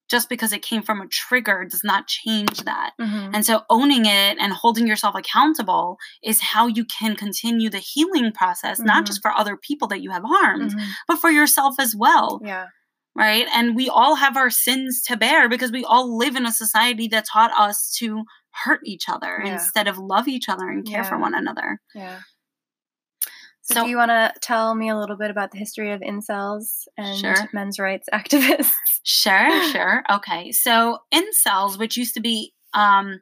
just because it came from a trigger does not change that. Mm-hmm. And so owning it and holding yourself accountable is how you can continue the healing process, mm-hmm. not just for other people that you have harmed, mm-hmm. but for yourself as well. Yeah. Right. And we all have our sins to bear because we all live in a society that taught us to hurt each other yeah. instead of love each other and care yeah. for one another. Yeah. So, do you want to tell me a little bit about the history of incels and sure. men's rights activists? Sure, sure. Okay. So, incels, which used to be um,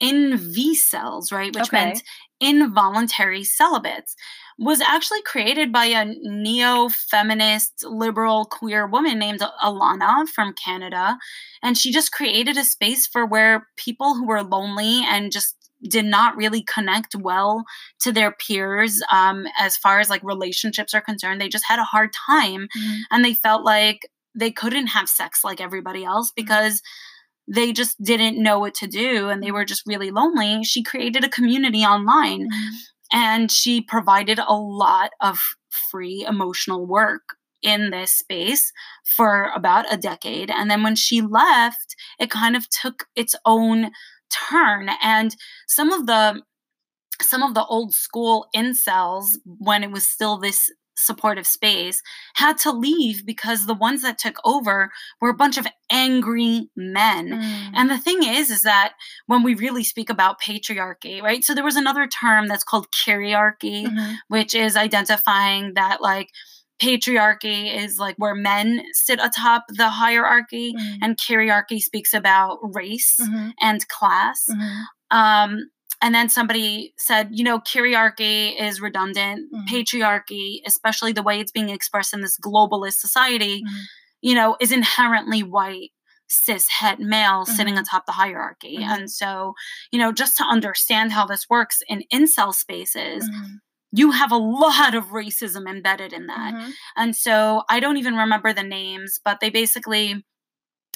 in V cells, right, which okay. meant involuntary celibates, was actually created by a neo feminist, liberal, queer woman named Alana from Canada. And she just created a space for where people who were lonely and just did not really connect well to their peers um, as far as like relationships are concerned. They just had a hard time mm-hmm. and they felt like they couldn't have sex like everybody else mm-hmm. because they just didn't know what to do and they were just really lonely. She created a community online mm-hmm. and she provided a lot of free emotional work in this space for about a decade. And then when she left, it kind of took its own turn and some of the some of the old school incels when it was still this supportive space had to leave because the ones that took over were a bunch of angry men. Mm. And the thing is is that when we really speak about patriarchy, right? So there was another term that's called kyriarchy, mm-hmm. which is identifying that like patriarchy is like where men sit atop the hierarchy mm-hmm. and kyriarchy speaks about race mm-hmm. and class mm-hmm. um, and then somebody said you know kyriarchy is redundant mm-hmm. patriarchy especially the way it's being expressed in this globalist society mm-hmm. you know is inherently white cis het male sitting mm-hmm. atop the hierarchy and so you know just to understand how this works in incel spaces you have a lot of racism embedded in that. Mm-hmm. And so I don't even remember the names, but they basically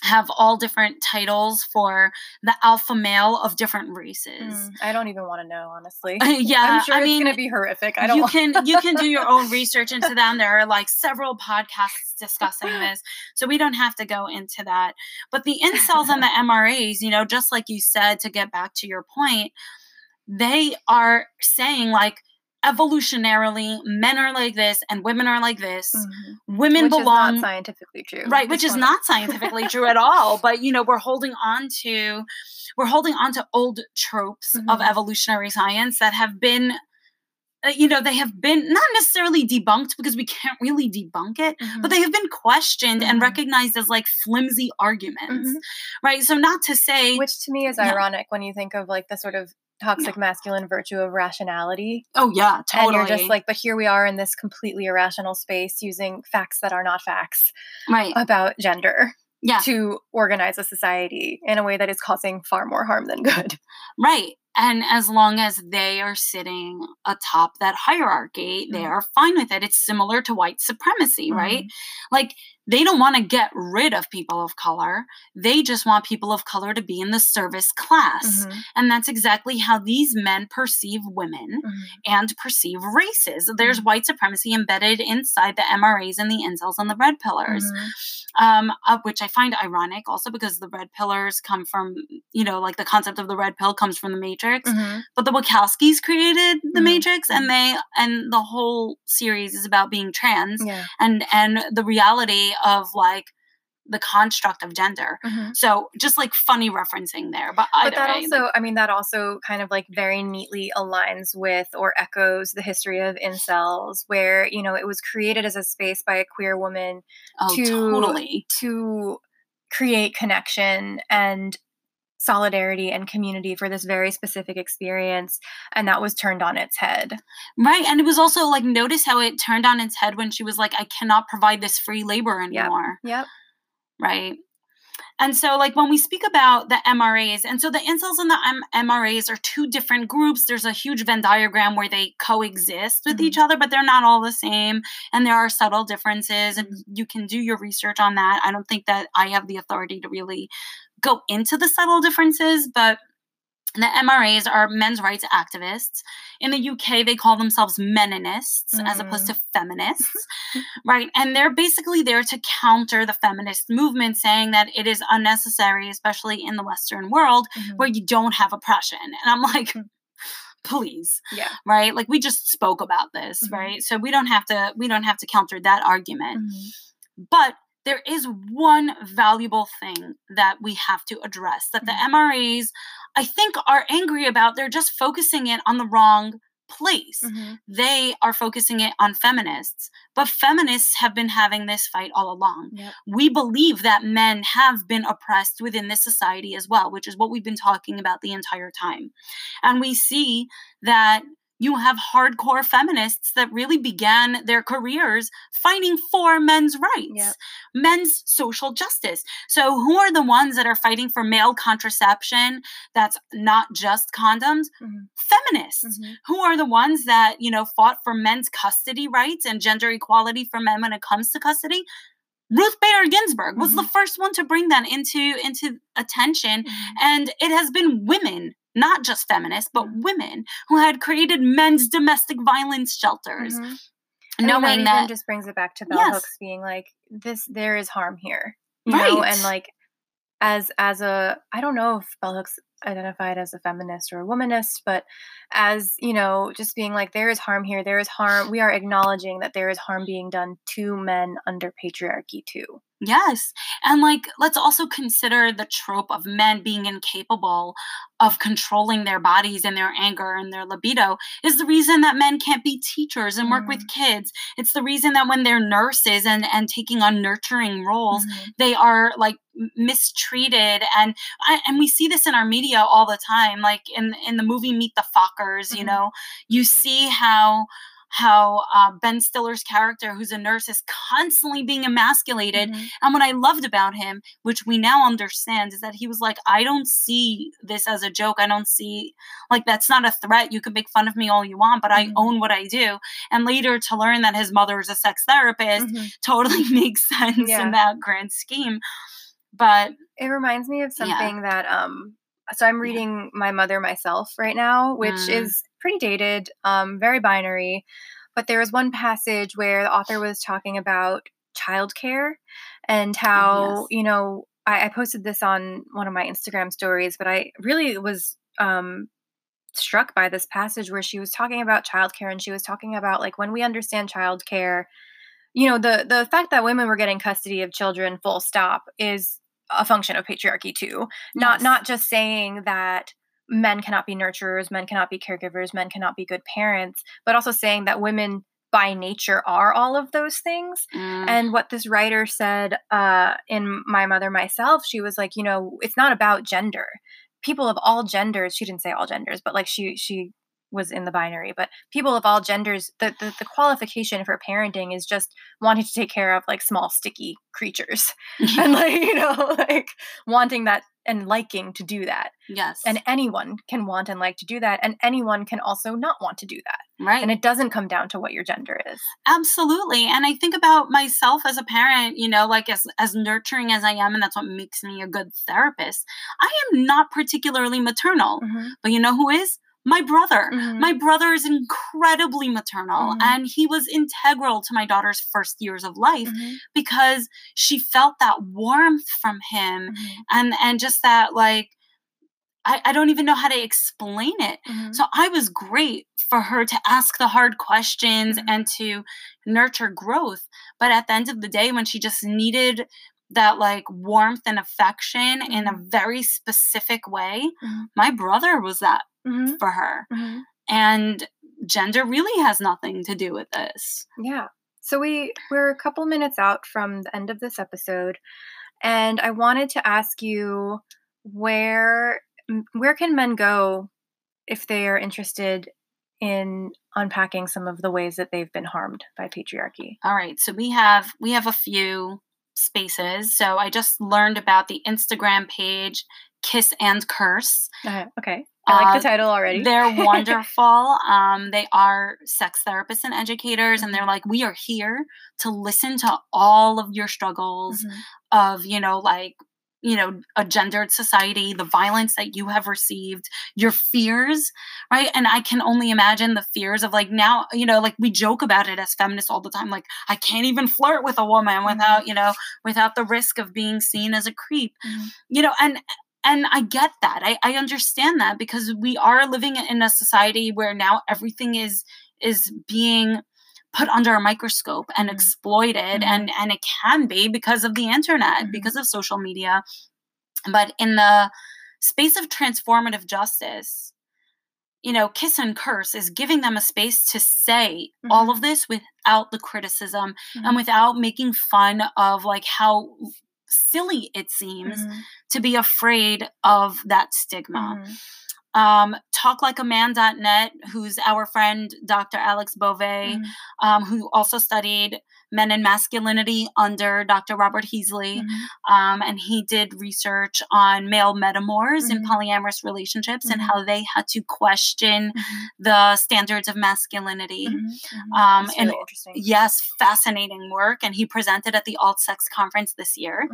have all different titles for the alpha male of different races. Mm, I don't even want to know, honestly. yeah, I'm sure I it's mean, going to be horrific. I don't. You want- can you can do your own research into them. There are like several podcasts discussing this, so we don't have to go into that. But the incels and the MRAs, you know, just like you said, to get back to your point, they are saying like evolutionarily men are like this and women are like this mm-hmm. women which belong is not scientifically true right which is not scientifically true at all but you know we're holding on to we're holding on to old tropes mm-hmm. of evolutionary science that have been uh, you know they have been not necessarily debunked because we can't really debunk it mm-hmm. but they have been questioned and mm-hmm. recognized as like flimsy arguments mm-hmm. right so not to say which to me is yeah. ironic when you think of like the sort of toxic masculine virtue of rationality. Oh yeah, totally. And you're just like, but here we are in this completely irrational space using facts that are not facts, right? About gender, yeah, to organize a society in a way that is causing far more harm than good. Right. And as long as they are sitting atop that hierarchy, mm-hmm. they are fine with it. It's similar to white supremacy, mm-hmm. right? Like they don't want to get rid of people of color. They just want people of color to be in the service class. Mm-hmm. And that's exactly how these men perceive women mm-hmm. and perceive races. There's mm-hmm. white supremacy embedded inside the MRAs and the incels and the red pillers, mm-hmm. um, which I find ironic also because the red pillers come from, you know, like the concept of the red pill comes from the Matrix. Mm-hmm. But the Wachowskis created the mm-hmm. Matrix and they, and the whole series is about being trans yeah. and, and the reality of like the construct of gender. Mm-hmm. So just like funny referencing there. But, but that way, also, like, I mean, that also kind of like very neatly aligns with or echoes the history of incels, where you know it was created as a space by a queer woman oh, to totally. to create connection and solidarity and community for this very specific experience and that was turned on its head right and it was also like notice how it turned on its head when she was like i cannot provide this free labor anymore yep, yep. right and so, like, when we speak about the MRAs, and so the incels and the M- MRAs are two different groups. There's a huge Venn diagram where they coexist with mm-hmm. each other, but they're not all the same. And there are subtle differences, and you can do your research on that. I don't think that I have the authority to really go into the subtle differences, but the MRAs are men's rights activists. In the UK, they call themselves meninists mm. as opposed to mm. feminists, right? And they're basically there to counter the feminist movement, saying that it is unnecessary, especially in the Western world mm-hmm. where you don't have oppression. And I'm like, mm. please yeah right like we just spoke about this mm-hmm. right so we don't have to we don't have to counter that argument mm-hmm. but there is one valuable thing that we have to address that the MRAs, I think, are angry about. They're just focusing it on the wrong place. Mm-hmm. They are focusing it on feminists, but feminists have been having this fight all along. Yep. We believe that men have been oppressed within this society as well, which is what we've been talking about the entire time. And we see that you have hardcore feminists that really began their careers fighting for men's rights, yep. men's social justice. So, who are the ones that are fighting for male contraception that's not just condoms? Mm-hmm. Feminists. Mm-hmm. Who are the ones that, you know, fought for men's custody rights and gender equality for men when it comes to custody? Ruth Bader Ginsburg was mm-hmm. the first one to bring that into into attention mm-hmm. and it has been women not just feminists, but mm-hmm. women who had created men's domestic violence shelters. Mm-hmm. Knowing that, that just brings it back to bell yes. hooks being like, this, there is harm here. You right. know, and like, as as a I don't know if bell hooks identified as a feminist or a womanist, but as, you know, just being like, there is harm here, there is harm. We are acknowledging that there is harm being done to men under patriarchy too. Yes. And like, let's also consider the trope of men being incapable of controlling their bodies and their anger and their libido is the reason that men can't be teachers and work mm-hmm. with kids. It's the reason that when they're nurses and, and taking on nurturing roles, mm-hmm. they are like mistreated and and we see this in our media all the time like in in the movie meet the fockers mm-hmm. you know you see how how uh, Ben Stiller's character, who's a nurse, is constantly being emasculated. Mm-hmm. And what I loved about him, which we now understand, is that he was like, I don't see this as a joke. I don't see, like, that's not a threat. You can make fun of me all you want, but mm-hmm. I own what I do. And later to learn that his mother is a sex therapist mm-hmm. totally makes sense yeah. in that grand scheme. But it reminds me of something yeah. that, um, so I'm reading My Mother Myself right now, which mm. is pretty dated, um, very binary. But there was one passage where the author was talking about childcare and how, oh, yes. you know, I, I, posted this on one of my Instagram stories, but I really was um, struck by this passage where she was talking about childcare and she was talking about like when we understand childcare, you know, the the fact that women were getting custody of children full stop is a function of patriarchy too. Yes. Not not just saying that men cannot be nurturers, men cannot be caregivers, men cannot be good parents, but also saying that women by nature are all of those things. Mm. And what this writer said uh, in My Mother Myself, she was like, you know, it's not about gender. People of all genders, she didn't say all genders, but like she she was in the binary, but people of all genders, the, the, the qualification for parenting is just wanting to take care of like small sticky creatures and like you know like wanting that and liking to do that. Yes. And anyone can want and like to do that and anyone can also not want to do that. Right. And it doesn't come down to what your gender is. Absolutely. And I think about myself as a parent, you know, like as as nurturing as I am and that's what makes me a good therapist. I am not particularly maternal. Mm-hmm. But you know who is? My brother. Mm-hmm. My brother is incredibly maternal mm-hmm. and he was integral to my daughter's first years of life mm-hmm. because she felt that warmth from him mm-hmm. and and just that like I, I don't even know how to explain it. Mm-hmm. So I was great for her to ask the hard questions mm-hmm. and to nurture growth. But at the end of the day, when she just needed that like warmth and affection in a very specific way, my brother was that mm-hmm. for her. Mm-hmm. And gender really has nothing to do with this. Yeah. So we we're a couple minutes out from the end of this episode and I wanted to ask you where where can men go if they are interested in unpacking some of the ways that they've been harmed by patriarchy. All right. So we have we have a few spaces. So I just learned about the Instagram page Kiss and Curse. Uh, okay. I like the uh, title already. they're wonderful. Um, they are sex therapists and educators, and they're like, we are here to listen to all of your struggles mm-hmm. of, you know, like, you know, a gendered society, the violence that you have received, your fears, right? And I can only imagine the fears of like now, you know, like we joke about it as feminists all the time. Like, I can't even flirt with a woman without, mm-hmm. you know, without the risk of being seen as a creep, mm-hmm. you know, and and I get that. I, I understand that because we are living in a society where now everything is is being put under a microscope and mm-hmm. exploited mm-hmm. and and it can be because of the internet mm-hmm. because of social media but in the space of transformative justice you know kiss and curse is giving them a space to say mm-hmm. all of this without the criticism and mm-hmm. without making fun of like how silly it seems mm-hmm. to be afraid of that stigma. Mm-hmm. Um, TalkLikeAman.net, who's our friend Dr. Alex Bove, mm-hmm. um, who also studied men and masculinity under Dr. Robert Heasley. Mm-hmm. Um, and he did research on male metamors mm-hmm. in polyamorous relationships mm-hmm. and how they had to question mm-hmm. the standards of masculinity. Mm-hmm. Mm-hmm. Um, and yes, fascinating work. And he presented at the Alt Sex Conference this year.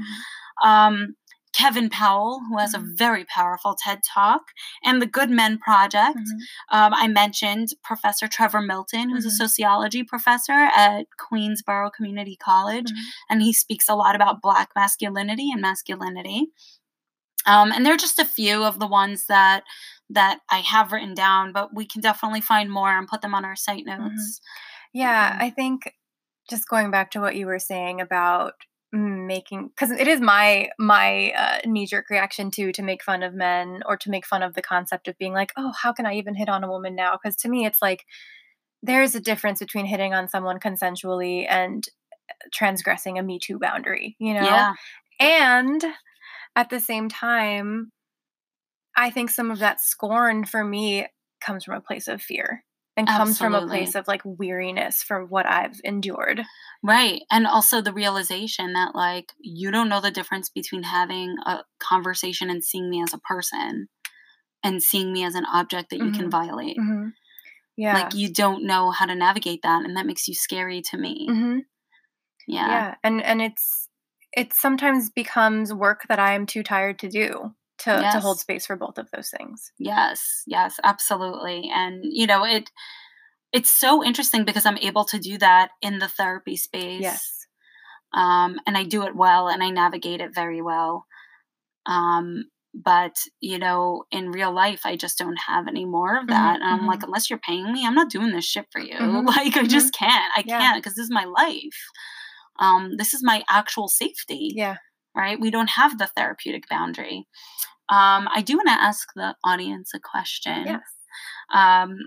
Um, Kevin Powell, who has mm-hmm. a very powerful TED Talk, and the Good Men Project. Mm-hmm. Um, I mentioned Professor Trevor Milton, who's mm-hmm. a sociology professor at Queensborough Community College, mm-hmm. and he speaks a lot about Black masculinity and masculinity. Um, and they're just a few of the ones that that I have written down, but we can definitely find more and put them on our site Mm-hmm. notes. Yeah, Um, I think just going back to what you were saying about making because it is my my uh, knee jerk reaction too to make fun of men or to make fun of the concept of being like, oh, how can I even hit on a woman now? Because to me, it's like there's a difference between hitting on someone consensually and uh, transgressing a Me Too boundary, you know. Yeah, And at the same time, I think some of that scorn for me comes from a place of fear and comes from a place of like weariness from what I've endured. right. And also the realization that like you don't know the difference between having a conversation and seeing me as a person and seeing me as an object that you can Mhm. violate. Mm-hmm. Yeah. Like you don't know how to navigate that, and that makes you scary to me. hmm Yeah. yeah. And and it's it sometimes becomes work that I am too tired to do to to hold space for both of those things. Yes, yes, absolutely. And you know, it it's so interesting because I'm able to do that in the therapy space. Yes. Um and I do it well and I navigate it very well. Um but you know, in real life I just don't have any more of that. and I'm like, unless you're paying me, I'm not doing this shit for you. Mhm, Like I just can't. I Yeah. can't because this is my life. Um, this is my actual safety Yeah. Right? We don't have the therapeutic boundary. Um, I do want to ask the audience a question. Yes. Um,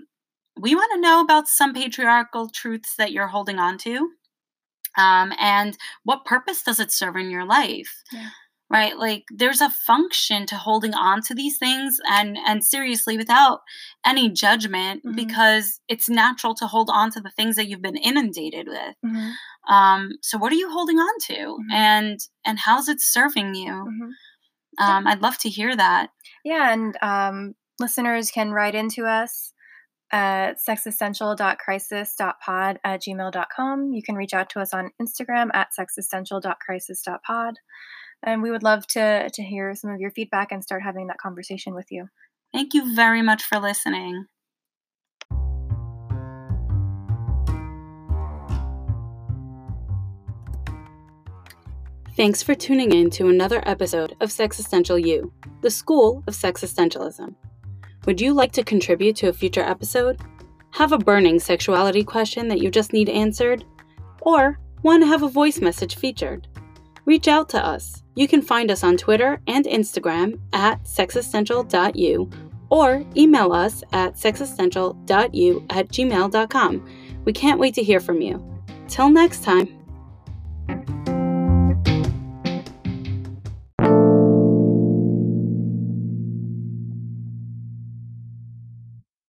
we want to know about some patriarchal truths that you're holding on to. Um, and what purpose does it serve in your life? Yeah. Right? Like there's a function to holding on to these things and and seriously without any judgment Mhm. because it's natural to hold on to the things that you've been inundated with. hmm Um, so what are you holding on to? Mhm. And and how's it serving you? hmm Um, I'd love to hear that. Yeah, and um, listeners can write into us at sexistential.crisis.pod at gmail.com. You can reach out to us on Instagram at sexistential.crisis.pod. And we would love to, to hear some of your feedback and start having that conversation with you. Thank you very much for listening. Thanks for tuning in to another episode of Sexistential U, the School of Sexistentialism. Would you like to contribute to a future episode? Have a burning sexuality question that you just need answered? Or want to have a voice message featured? Reach out to us. You can find us on Twitter and Instagram at sexistential.u or email us at sexistential.u at gmail.com. We can't wait to hear from you. Till next time.